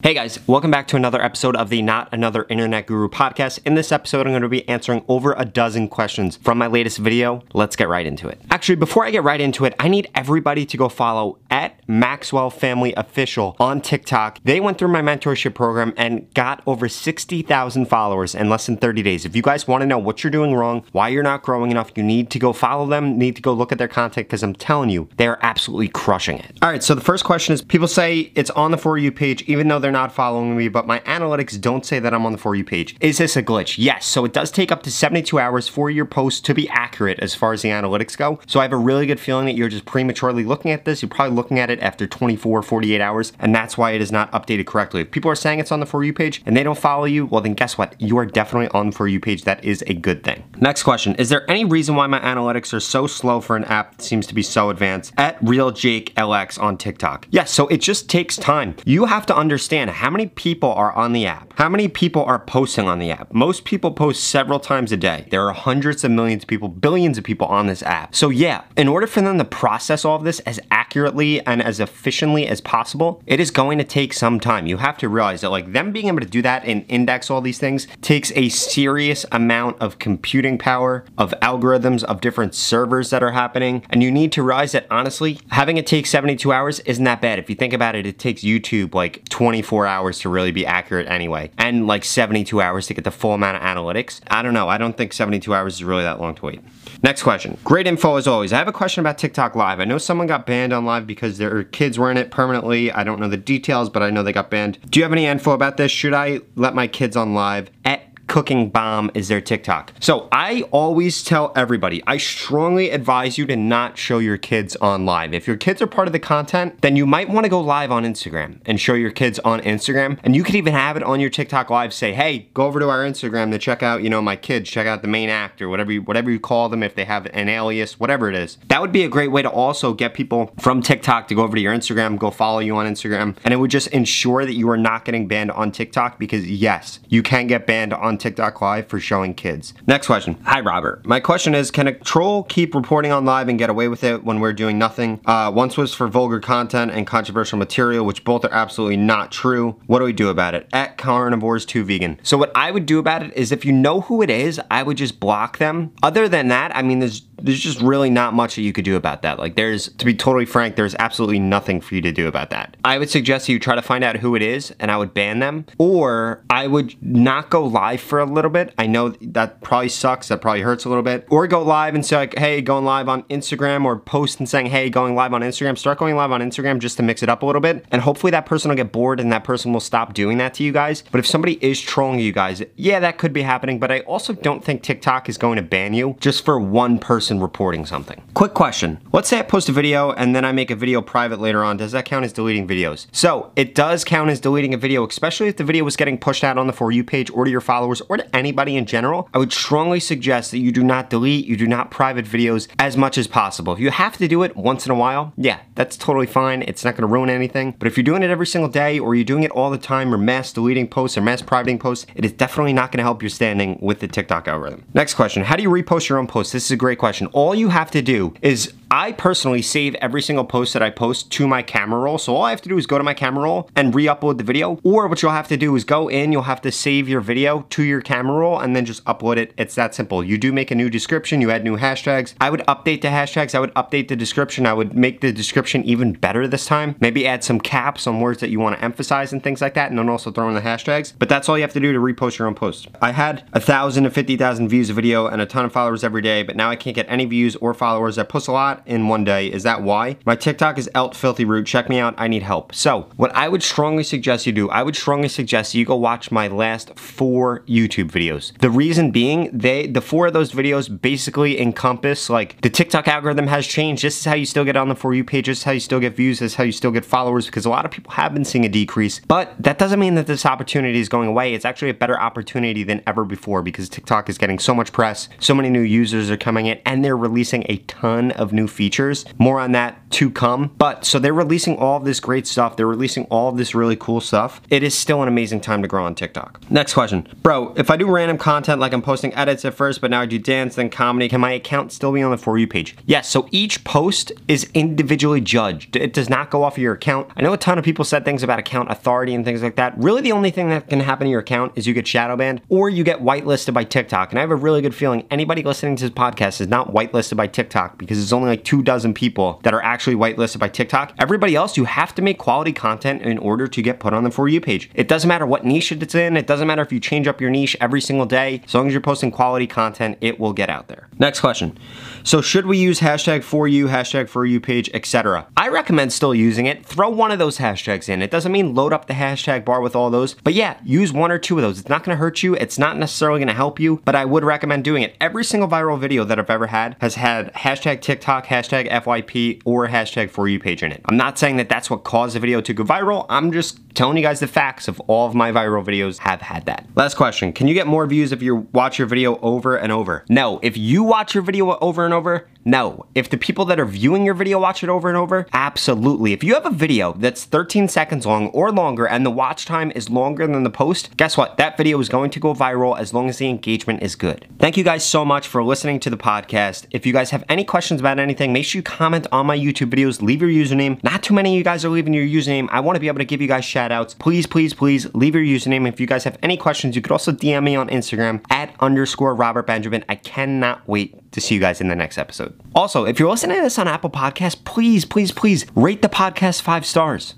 Hey guys, welcome back to another episode of the Not Another Internet Guru podcast. In this episode, I'm going to be answering over a dozen questions from my latest video. Let's get right into it. Actually, before I get right into it, I need everybody to go follow at Maxwell Family Official on TikTok. They went through my mentorship program and got over 60,000 followers in less than 30 days. If you guys want to know what you're doing wrong, why you're not growing enough, you need to go follow them, need to go look at their content because I'm telling you, they are absolutely crushing it. All right, so the first question is people say it's on the For You page, even though they're they're not following me, but my analytics don't say that I'm on the For You page. Is this a glitch? Yes. So it does take up to 72 hours for your post to be accurate as far as the analytics go. So I have a really good feeling that you're just prematurely looking at this. You're probably looking at it after 24, 48 hours, and that's why it is not updated correctly. If people are saying it's on the For You page and they don't follow you, well, then guess what? You are definitely on the For You page. That is a good thing. Next question Is there any reason why my analytics are so slow for an app that seems to be so advanced? At Real Jake LX on TikTok. Yes, so it just takes time. You have to understand how many many people are on the app? How many people are posting on the app? Most people post several times a day. There are hundreds of millions of people, billions of people on this app. So yeah, in order for them to process all of this as accurately and as efficiently as possible, it is going to take some time. You have to realize that like them being able to do that and index all these things takes a serious amount of computing power, of algorithms, of different servers that are happening. And you need to realize that honestly, having it take 72 hours isn't that bad. If you think about it, it takes YouTube like 24 hours hours to really be accurate anyway, and like 72 hours to get the full amount of analytics. I don't know. I don't think 72 hours is really that long to wait. Next question. Great info as always. I have a question about TikTok Live. I know someone got banned on Live because their kids were in it permanently. I don't know the details, but I know they got banned. Do you have any info about this? Should I let my kids on Live? At cooking bomb is their TikTok. So I always tell everybody, I strongly advise you to not show your kids on live. If your kids are part of the content, then you might want to go live on Instagram and show your kids on Instagram. And you could even have it on your TikTok live say, hey, go over to our Instagram to check out, you know, my kids, check out the main actor, whatever you, whatever you call them, if they have an alias, whatever it is. That would be a great way to also get people from TikTok to go over to your Instagram, go follow you on Instagram. And it would just ensure that you are not getting banned on TikTok because yes, you can get banned on TikTok Live for showing kids. Next question. Hi, Robert. My question is, can a troll keep reporting on live and get away with it when we're doing nothing? Uh, once was for vulgar content and controversial material, which both are absolutely not true. What do we do about it? At carnivores2vegan. So what I would do about it is if you know who it is, I would just block them. Other than that, I mean, there's there's just really not much that you could do about that. Like there's, to be totally frank, there's absolutely nothing for you to do about that. I would suggest you try to find out who it is and I would ban them or I would not go live for a little bit. I know that probably sucks. That probably hurts a little bit. Or go live and say like, hey, going live on Instagram or post and saying, hey, going live on Instagram. Start going live on Instagram just to mix it up a little bit. And hopefully that person will get bored and that person will stop doing that to you guys. But if somebody is trolling you guys, yeah, that could be happening. But I also don't think TikTok is going to ban you just for one person reporting something. Quick question. Let's say I post a video and then I make a video private later on. Does that count as deleting videos? So it does count as deleting a video, especially if the video was getting pushed out on the For You page or to your followers or to anybody in general. I would strongly suggest that you do not delete, you do not private videos as much as possible. If you have to do it once in a while, yeah, that's totally fine. It's not gonna ruin anything. But if you're doing it every single day or you're doing it all the time or mass deleting posts or mass privating posts, it is definitely not gonna help your standing with the TikTok algorithm. Next question, how do you repost your own posts? This is a great question. All you have to do is I personally save every single post that I post to my camera roll. So all I have to do is go to my camera roll and re-upload the video. Or what you'll have to do is go in, you'll have to save your video to your camera roll and then just upload it. It's that simple. You do make a new description, you add new hashtags. I would update the hashtags, I would update the description. I would make the description even better this time. Maybe add some caps on words that you want to emphasize and things like that. And then also throw in the hashtags. But that's all you have to do to repost your own post. I had a thousand to 50,000 views a video and a ton of followers every day, but now I can't get any views or followers. I post a lot in one day. Is that why? My TikTok is Elt Filthy Root. Check me out. I need help. So what I would strongly suggest you do, I would strongly suggest you go watch my last four YouTube videos. The reason being, they the four of those videos basically encompass like the TikTok algorithm has changed. This is how you still get on the For You page. This is how you still get views. This is how you still get followers because a lot of people have been seeing a decrease. But that doesn't mean that this opportunity is going away. It's actually a better opportunity than ever before because TikTok is getting so much press. So many new users are coming in and they're releasing a ton of new features. More on that to come. But so they're releasing all this great stuff. They're releasing all this really cool stuff. It is still an amazing time to grow on TikTok. Next question. Bro, if I do random content like I'm posting edits at first, but now I do dance, then comedy, can my account still be on the For You page? Yes, so each post is individually judged. It does not go off of your account. I know a ton of people said things about account authority and things like that. Really, the only thing that can happen to your account is you get shadow banned or you get whitelisted by TikTok. And I have a really good feeling anybody listening to this podcast is not whitelisted by TikTok because it's only like two dozen people that are actually whitelisted by TikTok. Everybody else, you have to make quality content in order to get put on the For You page. It doesn't matter what niche it's in. It doesn't matter if you change up your niche every single day. As long as you're posting quality content, it will get out there. Next question. So should we use hashtag for you, hashtag for you page, etc.? I recommend still using it. Throw one of those hashtags in. It doesn't mean load up the hashtag bar with all those, but yeah, use one or two of those. It's not gonna hurt you. It's not necessarily gonna help you, but I would recommend doing it. Every single viral video that I've ever had has had hashtag TikTok, hashtag FYP, hashtag for you page in it. I'm not saying that that's what caused the video to go viral. I'm just telling you guys the facts of all of my viral videos have had that. Last question. Can you get more views if you watch your video over and over? No. If you watch your video over and over, no. If the people that are viewing your video watch it over and over, absolutely. If you have a video that's 13 seconds long or longer and the watch time is longer than the post, guess what? That video is going to go viral as long as the engagement is good. Thank you guys so much for listening to the podcast. If you guys have any questions about anything, make sure you comment on my YouTube videos, leave your username. Not too many of you guys are leaving your username. I want to be able to give you guys shout outs. Please, please, please leave your username. If you guys have any questions, you could also DM me on Instagram at underscore Robert Benjamin. I cannot wait to see you guys in the next episode. Also, if you're listening to this on Apple Podcasts, please, please, please rate the podcast five stars.